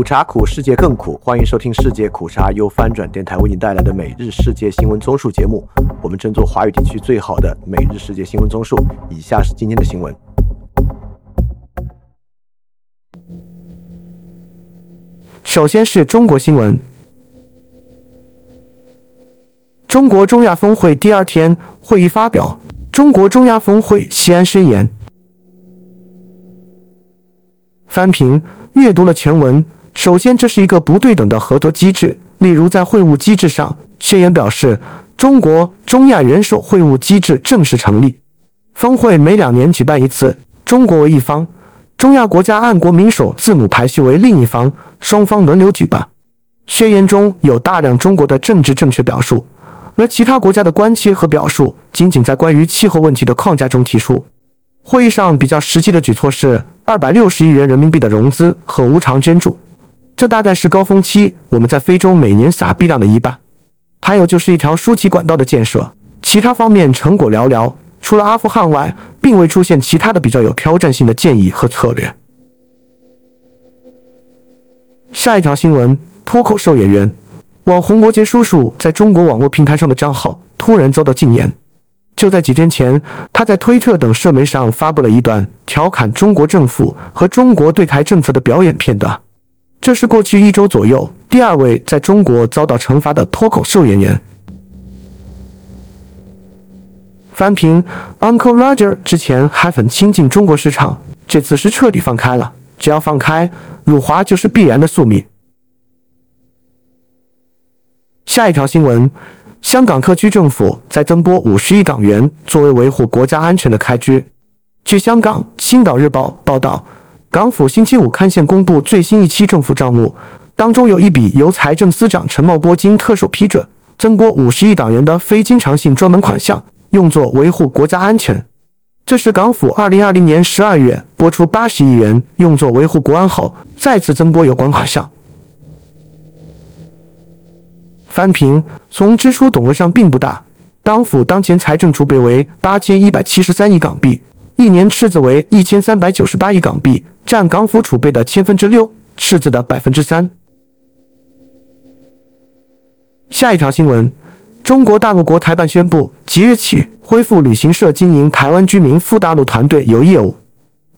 苦茶苦，世界更苦。欢迎收听世界苦茶由翻转电台为您带来的每日世界新闻综述节目。我们争做华语地区最好的每日世界新闻综述。以下是今天的新闻。首先是中国新闻。中国中亚峰会第二天会议发表，中国中亚峰会西安宣言。翻平阅读了全文。首先，这是一个不对等的合作机制。例如，在会晤机制上，宣言表示，中国中亚元首会晤机制正式成立。峰会每两年举办一次，中国为一方，中亚国家按国民首字母排序为另一方，双方轮流举办。宣言中有大量中国的政治正确表述，而其他国家的关切和表述仅仅在关于气候问题的框架中提出。会议上比较实际的举措是二百六十亿元人民币的融资和无偿捐助，这大概是高峰期我们在非洲每年撒币量的一半。还有就是一条输气管道的建设，其他方面成果寥寥。除了阿富汗外，并未出现其他的比较有挑战性的建议和策略。下一条新闻：脱口秀演员网红摩羯叔叔在中国网络平台上的账号突然遭到禁言。就在几天前，他在推特等社媒上发布了一段调侃中国政府和中国对台政策的表演片段。这是过去一周左右第二位在中国遭到惩罚的脱口秀演员。翻评，Uncle Roger 之前还很亲近中国市场，这次是彻底放开了。只要放开，辱华就是必然的宿命。下一条新闻。香港特区政府在增拨五十亿港元作为维护国家安全的开支。据香港《星岛日报》报道，港府星期五刊宪公布最新一期政府账目，当中有一笔由财政司长陈茂波经特首批准，增拨五十亿港元的非经常性专门款项，用作维护国家安全。这是港府二零二零年十二月拨出八十亿元用作维护国安后，再次增拨有关款项。翻平，从支出总额上并不大。港府当前财政储备为八千一百七十三亿港币，一年赤字为一千三百九十八亿港币，占港府储备的千分之六，赤字的百分之三。下一条新闻：中国大陆国台办宣布，即日起恢复旅行社经营台湾居民赴大陆团队游业务。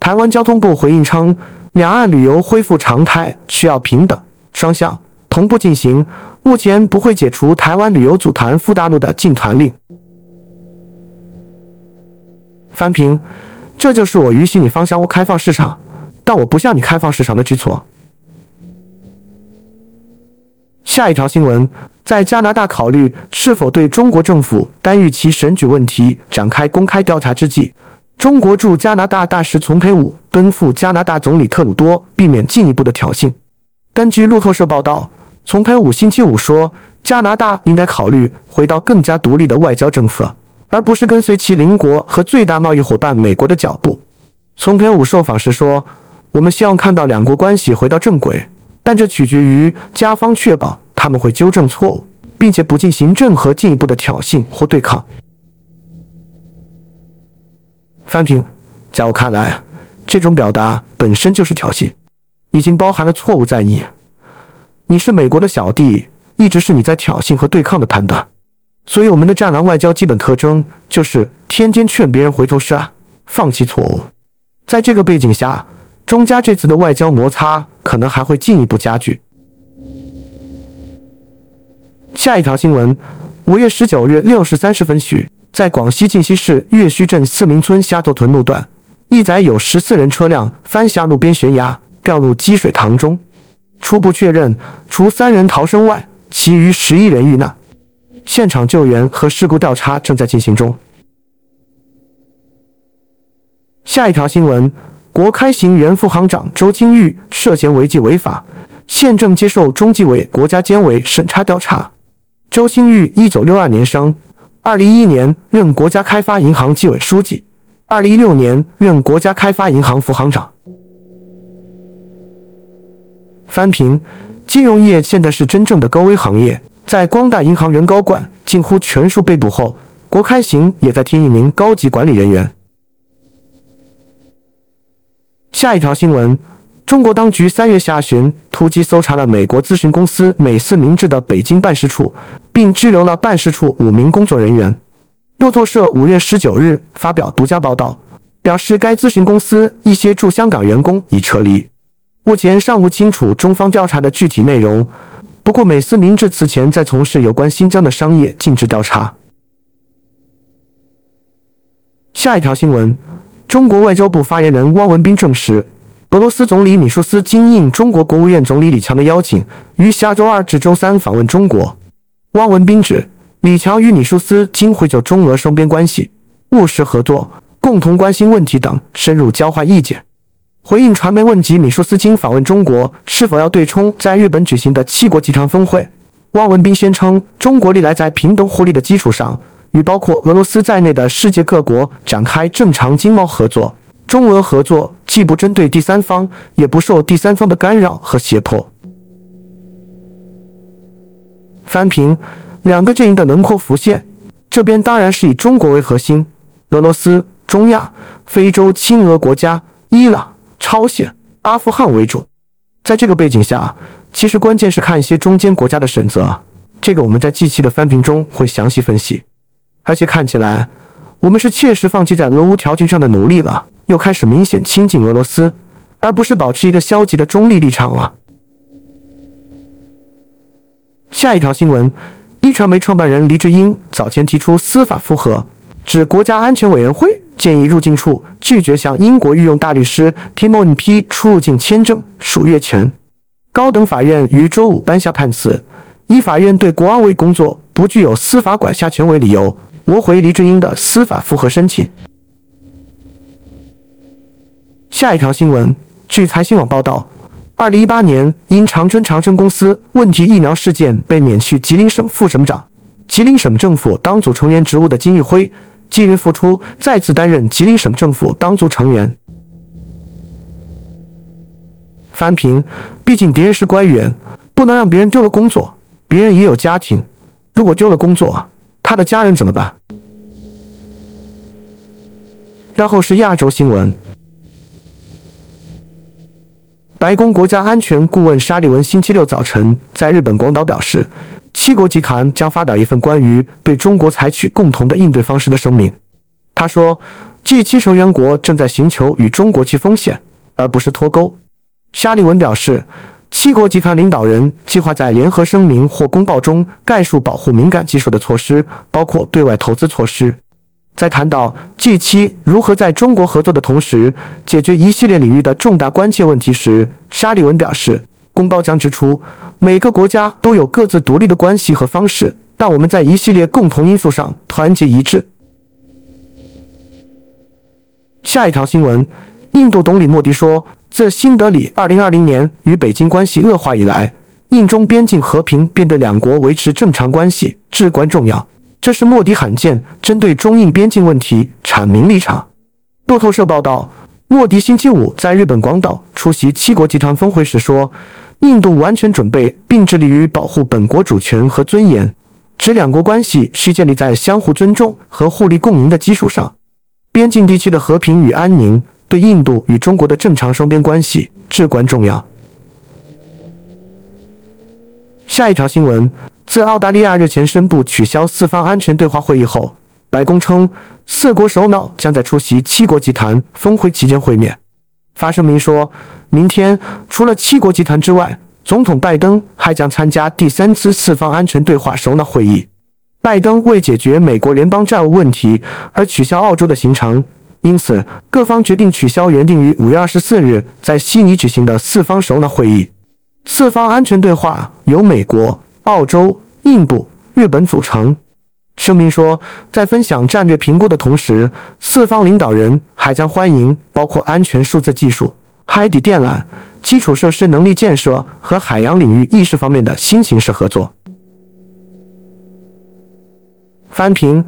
台湾交通部回应称，两岸旅游恢复常态需要平等、双向、同步进行。目前不会解除台湾旅游组团赴大陆的禁团令。翻平，这就是我允许你方向我开放市场，但我不向你开放市场的举措。下一条新闻，在加拿大考虑是否对中国政府干预其选举问题展开公开调查之际，中国驻加拿大大使丛培武奔赴加拿大总理特鲁多，避免进一步的挑衅。根据路透社报道。丛培武星期五说，加拿大应该考虑回到更加独立的外交政策，而不是跟随其邻国和最大贸易伙伴美国的脚步。丛培武受访时说：“我们希望看到两国关系回到正轨，但这取决于加方确保他们会纠正错误，并且不进行任何进一步的挑衅或对抗。”翻平，在我看来，这种表达本身就是挑衅，已经包含了错误在意。你是美国的小弟，一直是你在挑衅和对抗的判断，所以我们的战狼外交基本特征就是天天劝别人回头是岸，放弃错误。在这个背景下，中加这次的外交摩擦可能还会进一步加剧。下一条新闻：五月十九日六时三十分许，在广西靖西市岳圩镇四明村虾头屯路段，一载有十四人车辆翻下路边悬崖，掉入积水塘中。初步确认，除三人逃生外，其余十一人遇难。现场救援和事故调查正在进行中。下一条新闻：国开行原副行长周清玉涉嫌违纪违法，现正接受中纪委国家监委审查调查。周清玉一九六二年生，二零一一年任国家开发银行纪委书记，二零一六年任国家开发银行副行长。翻平，金融业现在是真正的高危行业。在光大银行原高管近乎全数被捕后，国开行也在听一名高级管理人员。下一条新闻：中国当局三月下旬突击搜查了美国咨询公司美思明智的北京办事处，并拘留了办事处五名工作人员。路透社五月十九日发表独家报道，表示该咨询公司一些驻香港员工已撤离，目前尚不清楚中方调查的具体内容。不过，美思明智此前在从事有关新疆的商业禁止调查。下一条新闻，中国外交部发言人汪文斌证实，俄罗斯总理米舒斯经应中国国务院总理李强的邀请，于下周二至周三访问中国。汪文斌指。李强与米舒斯经会就中俄双边关系、务实合作、共同关心问题等深入交换意见。回应传媒问及米舒斯金访问中国是否要对冲在日本举行的七国集团峰会，汪文斌宣称，中国历来在平等互利的基础上，与包括俄罗斯在内的世界各国展开正常经贸合作。中俄合作既不针对第三方，也不受第三方的干扰和胁迫。翻平。两个阵营的轮廓浮现，这边当然是以中国为核心，俄罗斯、中亚、非洲亲俄国家、伊朗、朝鲜、阿富汗为主。在这个背景下，其实关键是看一些中间国家的选择，这个我们在近期的翻评中会详细分析。而且看起来，我们是切实放弃在俄乌条件上的努力了，又开始明显亲近俄罗斯，而不是保持一个消极的中立立场了。下一条新闻。一传媒创办人黎智英早前提出司法复核，指国家安全委员会建议入境处拒绝向英国御用大律师 Timon P 出入境签证属越权。高等法院于周五颁下判词，以法院对国安委工作不具有司法管辖权为理由，驳回黎智英的司法复核申请。下一条新闻，据财新网报道。二零一八年，因长春长生公司问题疫苗事件被免去吉林省副省长、吉林省政府党组成员职务的金玉辉，近日复出，再次担任吉林省政府当组成员。翻评，毕竟别人是官员，不能让别人丢了工作。别人也有家庭，如果丢了工作，他的家人怎么办？然后是亚洲新闻。白宫国家安全顾问沙利文星期六早晨在日本广岛表示，七国集团将发表一份关于对中国采取共同的应对方式的声明。他说，G7 成员国正在寻求与中国去风险，而不是脱钩。沙利文表示，七国集团领导人计划在联合声明或公报中概述保护敏感技术的措施，包括对外投资措施。在谈到 G7 如何在中国合作的同时解决一系列领域的重大关切问题时，沙利文表示，公报将指出，每个国家都有各自独立的关系和方式，但我们在一系列共同因素上团结一致。下一条新闻，印度总理莫迪说，自新德里2020年与北京关系恶化以来，印中边境和平便对两国维持正常关系至关重要。这是莫迪罕见针对中印边境问题阐明立场。路透社报道，莫迪星期五在日本广岛出席七国集团峰会时说：“印度完全准备并致力于保护本国主权和尊严，指两国关系需建立在相互尊重和互利共赢的基础上。边境地区的和平与安宁对印度与中国的正常双边关系至关重要。”下一条新闻。自澳大利亚日前宣布取消四方安全对话会议后，白宫称四国首脑将在出席七国集团峰会期间会面。发声明说，明天除了七国集团之外，总统拜登还将参加第三次四方安全对话首脑会议。拜登为解决美国联邦债务问题而取消澳洲的行程，因此各方决定取消原定于五月二十四日在悉尼举行的四方首脑会议。四方安全对话由美国。澳洲、印度、日本组成声明说，在分享战略评估的同时，四方领导人还将欢迎包括安全数字技术、海底电缆、基础设施能力建设和海洋领域意识方面的新形式合作。翻评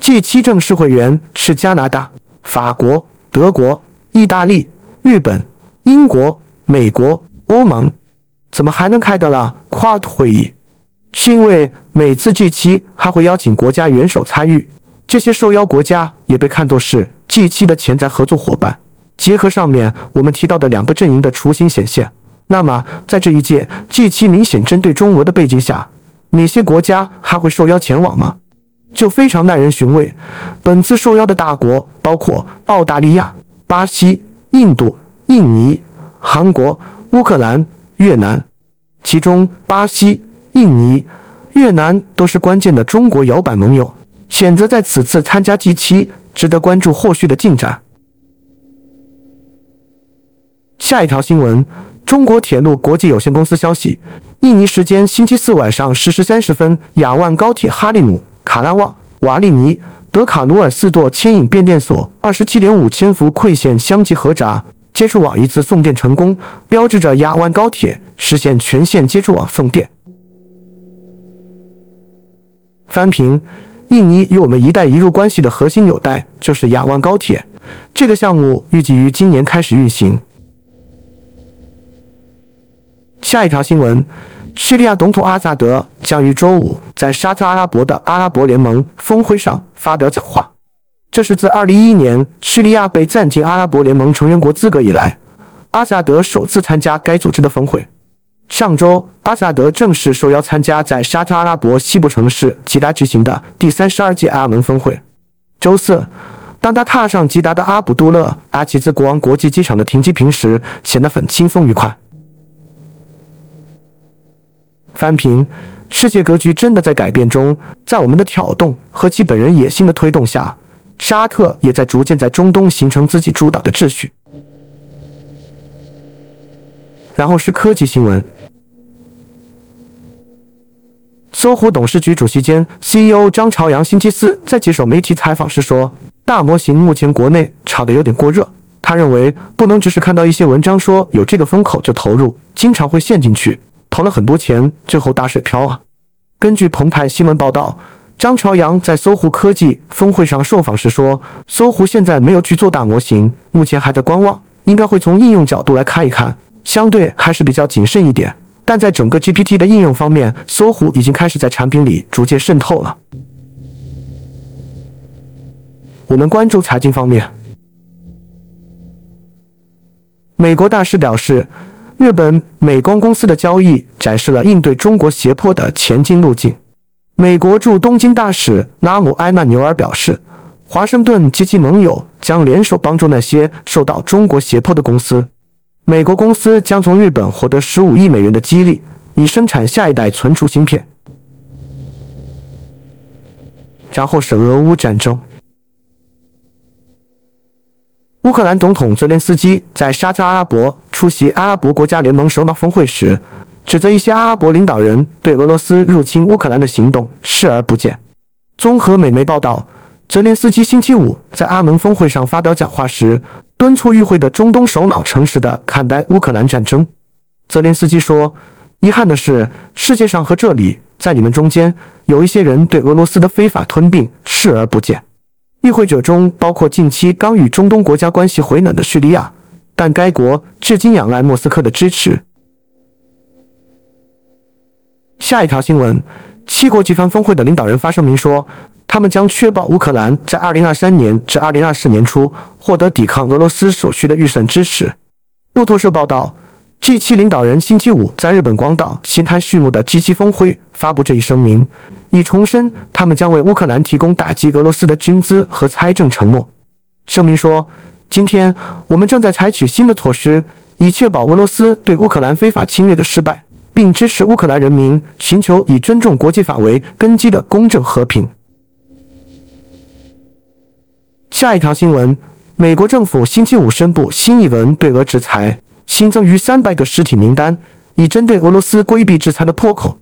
：G7 正式会员是加拿大、法国、德国、意大利、日本、英国、美国、欧盟，怎么还能开得了 Quad 会议？是因为每次 G7 还会邀请国家元首参与，这些受邀国家也被看作是 G7 的潜在合作伙伴，结合上面我们提到的两个阵营的雏形显现，那么在这一届 G7 明显针对中俄的背景下，哪些国家还会受邀前往吗？就非常耐人寻味。本次受邀的大国包括澳大利亚、巴西、印度、印尼、韩国、乌克兰、越南，其中巴西、印尼、越南都是关键的中国摇摆盟友，选择在此次参加 G7，值得关注后续的进展。下一条新闻：中国铁路国际有限公司消息，印尼时间星期四晚上十时三十分，雅万高铁哈利姆。卡拉旺、瓦利尼、德卡努尔四座牵引变电所二十七点五千伏馈线相继合闸，接触网一次送电成功，标志着雅万高铁实现全线接触网送电。翻平，印尼与我们“一带一路”关系的核心纽带就是亚湾高铁，这个项目预计于今年开始运行。下一条新闻。叙利亚总统阿萨德将于周五在沙特阿拉伯的阿拉伯联盟峰会上发表讲话，这是自2011年叙利亚被暂停阿拉伯联盟成员国资格以来，阿萨德首次参加该组织的峰会。上周，阿萨德正式受邀参加在沙特阿拉伯西部城市吉达举行的第三十二届阿盟峰会。周四，当他踏上吉达的阿卜杜勒阿齐兹国王国际机场的停机坪时，显得很轻松愉快。翻平，世界格局真的在改变中，在我们的挑动和其本人野心的推动下，沙特也在逐渐在中东形成自己主导的秩序。然后是科技新闻，搜狐董事局主席兼 CEO 张朝阳星期四在接受媒体采访时说，大模型目前国内炒得有点过热，他认为不能只是看到一些文章说有这个风口就投入，经常会陷进去。投了很多钱，最后打水漂啊！根据澎湃新闻报道，张朝阳在搜狐科技峰会上受访时说，搜狐现在没有去做大模型，目前还在观望，应该会从应用角度来看一看，相对还是比较谨慎一点。但在整个 GPT 的应用方面，搜狐已经开始在产品里逐渐渗透了。我们关注财经方面，美国大使表示。日本美光公司的交易展示了应对中国胁迫的前进路径。美国驻东京大使拉姆埃纳纽尔表示，华盛顿及其盟友将联手帮助那些受到中国胁迫的公司。美国公司将从日本获得十五亿美元的激励，以生产下一代存储芯片。然后是俄乌战争。乌克兰总统泽连斯基在沙特阿拉伯出席阿拉伯国家联盟首脑峰会时，指责一些阿拉伯领导人对俄罗斯入侵乌克兰的行动视而不见。综合美媒报道，泽连斯基星期五在阿盟峰会上发表讲话时，敦促与会的中东首脑诚实地看待乌克兰战争。泽连斯基说：“遗憾的是，世界上和这里，在你们中间，有一些人对俄罗斯的非法吞并视而不见。”与会者中包括近期刚与中东国家关系回暖的叙利亚，但该国至今仰赖莫斯科的支持。下一条新闻：七国集团峰会的领导人发声明说，他们将确保乌克兰在2023年至2024年初获得抵抗俄罗斯所需的预算支持。路透社报道。G7 领导人星期五在日本广岛新开序幕的 G7 峰会发布这一声明，以重申他们将为乌克兰提供打击俄罗斯的军资和财政承诺。声明说：“今天我们正在采取新的措施，以确保俄罗斯对乌克兰非法侵略的失败，并支持乌克兰人民寻求以尊重国际法为根基的公正和平。”下一条新闻：美国政府星期五宣布新一轮对俄制裁。新增逾三百个实体名单，以针对俄罗斯规避制裁的破口。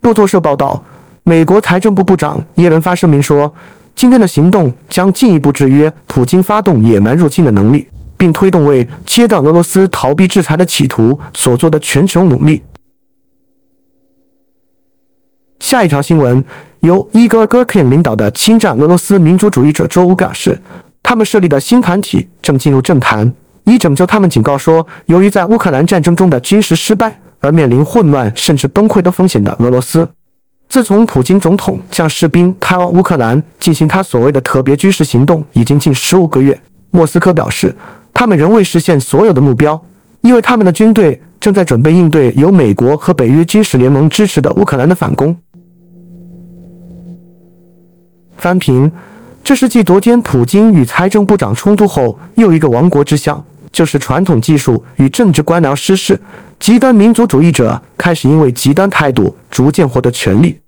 路透社报道，美国财政部部长耶伦发声明说，今天的行动将进一步制约普京发动野蛮入侵的能力，并推动为切断俄罗斯逃避制裁的企图所做的全球努力。下一条新闻，由伊戈尔·戈肯领导的侵占俄罗斯民主主义者周五表示，他们设立的新团体正进入政坛。以拯救他们，警告说，由于在乌克兰战争中的军事失败而面临混乱甚至崩溃的风险的俄罗斯，自从普京总统将士兵开往乌克兰进行他所谓的特别军事行动已经近十五个月。莫斯科表示，他们仍未实现所有的目标，因为他们的军队正在准备应对由美国和北约军事联盟支持的乌克兰的反攻。翻平，这是继昨天普京与财政部长冲突后又一个亡国之相，就是传统技术与政治官僚失势，极端民族主义者开始因为极端态度逐渐获得权力。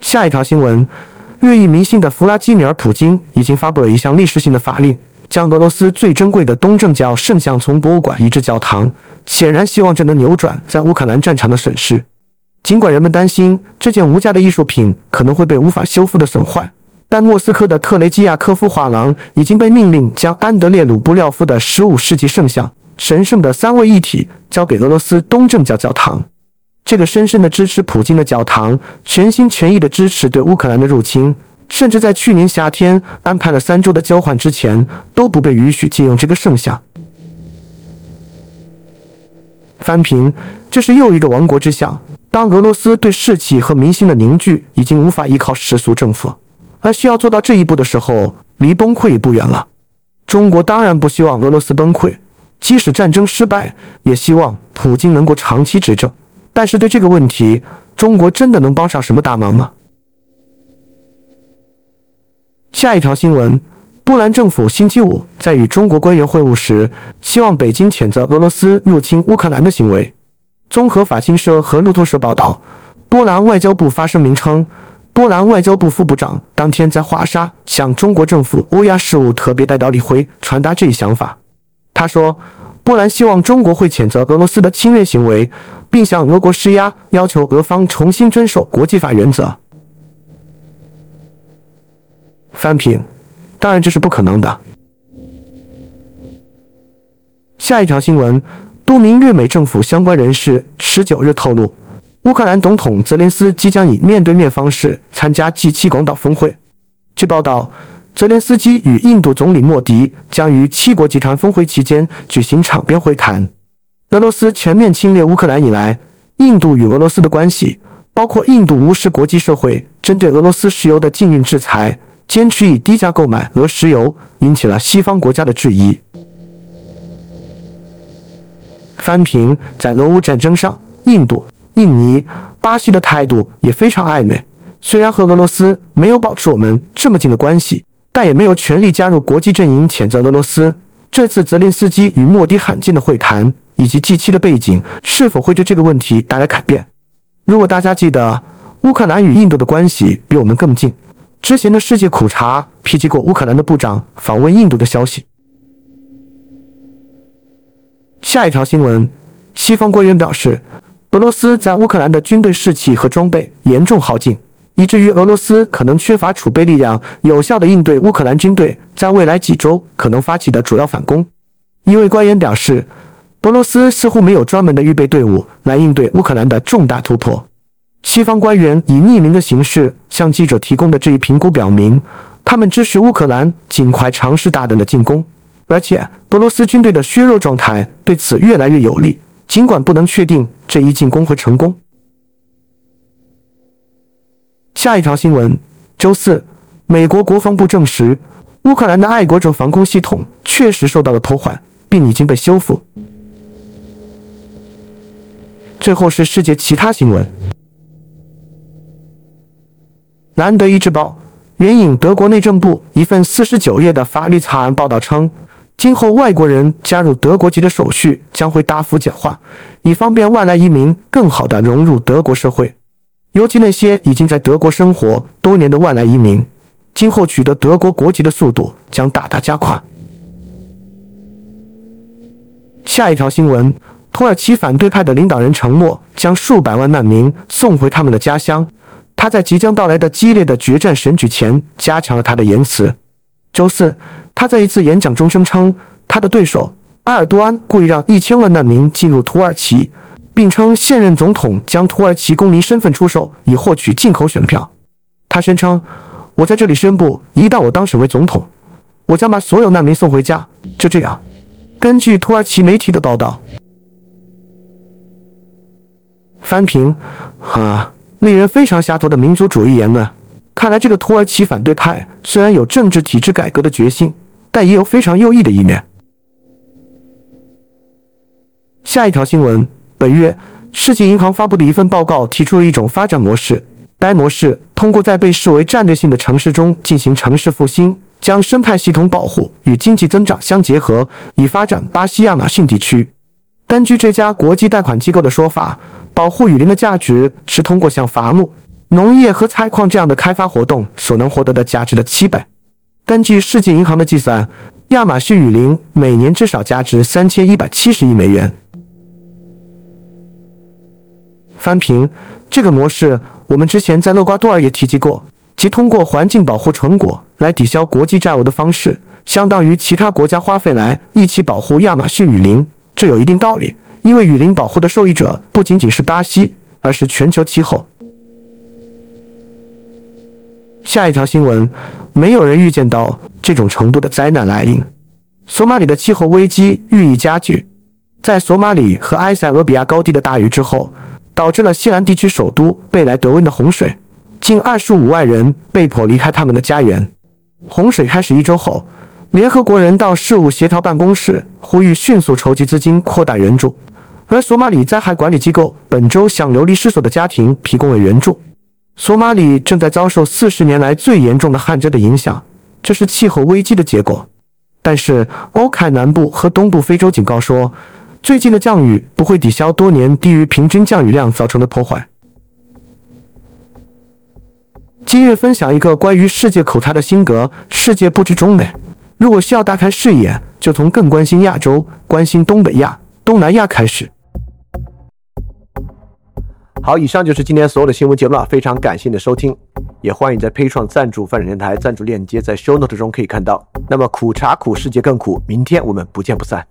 下一条新闻。日益迷信的弗拉基米尔·普京已经发布了一项历史性的法令，将俄罗斯最珍贵的东正教圣像从博物馆移至教堂，显然希望这能扭转在乌克兰战场的损失。尽管人们担心这件无价的艺术品可能会被无法修复的损坏，但莫斯科的特雷基亚科夫画廊已经被命令将安德烈·鲁布廖夫的15世纪圣像“神圣的三位一体”交给俄罗斯东正教教堂。这个深深的支持普京的教堂，全心全意的支持对乌克兰的入侵，甚至在去年夏天安排了三周的交换之前，都不被允许借用这个圣像。翻平，这是又一个亡国之相。当俄罗斯对士气和民心的凝聚已经无法依靠世俗政府，而需要做到这一步的时候，离崩溃也不远了。中国当然不希望俄罗斯崩溃，即使战争失败，也希望普京能够长期执政。但是对这个问题，中国真的能帮上什么大忙吗？下一条新闻：波兰政府星期五在与中国官员会晤时，希望北京谴责俄罗斯入侵乌克兰的行为。综合法新社和路透社报道，波兰外交部发声明称，波兰外交部副部长当天在华沙向中国政府欧亚事务特别代表李辉传达这一想法。他说。波兰希望中国会谴责俄罗斯的侵略行为，并向俄国施压，要求俄方重新遵守国际法原则。翻评，当然这是不可能的。下一条新闻，多名日美政府相关人士十九日透露，乌克兰总统泽连斯基将以面对面方式参加 G7 广岛峰会。据报道。泽连斯基与印度总理莫迪将于七国集团峰会期间举行场边会谈。俄罗斯全面侵略乌克兰以来，印度与俄罗斯的关系，包括印度无视国际社会针对俄罗斯石油的禁运制裁，坚持以低价购买俄石油，引起了西方国家的质疑。翻平在俄乌战争上，印度、印尼、巴西的态度也非常暧昧。虽然和俄罗斯没有保持我们这么近的关系。但也没有权利加入国际阵营谴责俄罗斯。这次泽连斯基与莫迪罕见的会谈以及 G7 的背景，是否会对这个问题带来改变？如果大家记得乌克兰与印度的关系比我们更近，之前的世界苦茶提及过乌克兰的部长访问印度的消息。下一条新闻，西方官员表示，俄罗斯在乌克兰的军队士气和装备严重耗尽。以至于俄罗斯可能缺乏储备力量，有效地应对乌克兰军队在未来几周可能发起的主要反攻。一位官员表示，俄罗斯似乎没有专门的预备队伍来应对乌克兰的重大突破。西方官员以匿名的形式向记者提供的这一评估表明，他们支持乌克兰尽快尝试大胆的进攻，而且俄罗斯军队的削弱状态对此越来越有利，尽管不能确定这一进攻会成功。下一条新闻：周四，美国国防部证实，乌克兰的爱国者防空系统确实受到了破坏，并已经被修复。最后是世界其他新闻。南德意志报援引德国内政部一份四十九页的法律草案报道称，今后外国人加入德国籍的手续将会大幅简化，以方便外来移民更好地融入德国社会。尤其那些已经在德国生活多年的外来移民，今后取得德国国籍的速度将大大加快。下一条新闻：土耳其反对派的领导人承诺将数百万难民送回他们的家乡。他在即将到来的激烈的决战选举前加强了他的言辞。周四，他在一次演讲中声称，他的对手埃尔多安故意让一千万难民进入土耳其。并称现任总统将土耳其公民身份出售以获取进口选票。他宣称：“我在这里宣布，一旦我当选为总统，我将把所有难民送回家。”就这样，根据土耳其媒体的报道，翻评啊，令人非常下头的民族主义言论。看来，这个土耳其反对派虽然有政治体制改革的决心，但也有非常优异的一面。下一条新闻，本月世界银行发布的一份报告提出了一种发展模式，该模式通过在被视为战略性的城市中进行城市复兴，将生态系统保护与经济增长相结合，以发展巴西亚马逊地区。根据这家国际贷款机构的说法，保护雨林的价值是通过像伐木、农业和采矿这样的开发活动所能获得的价值的七倍。根据世界银行的计算，亚马逊雨林每年至少价值三千一百七十亿美元。翻平这个模式，我们之前在勒瓜多尔也提及过，即通过环境保护成果来抵消国际债务的方式，相当于其他国家花费来一起保护亚马逊雨林。这有一定道理，因为雨林保护的受益者不仅仅是巴西，而是全球气候。下一条新闻，没有人预见到这种程度的灾难来临。索马里的气候危机日益加剧，在索马里和埃塞俄比亚高地的大雨之后。导致了西兰地区首都贝莱德温的洪水，近二十五万人被迫离开他们的家园。洪水开始一周后，联合国人道事务协调办公室呼吁迅速筹集资金扩大援助，而索马里灾害管理机构本周向流离失所的家庭提供了援助。索马里正在遭受四十年来最严重的旱灾的影响，这是气候危机的结果。但是欧凯南部和东部非洲警告说。最近的降雨不会抵消多年低于平均降雨量造成的破坏。今日分享一个关于世界口才的心得：世界不止中美，如果需要大开视野，就从更关心亚洲、关心东北亚、东南亚开始。好，以上就是今天所有的新闻节目了，非常感谢你的收听，也欢迎在配创赞助发展电台赞助链接在 Show Note 中可以看到。那么苦茶苦，世界更苦，明天我们不见不散。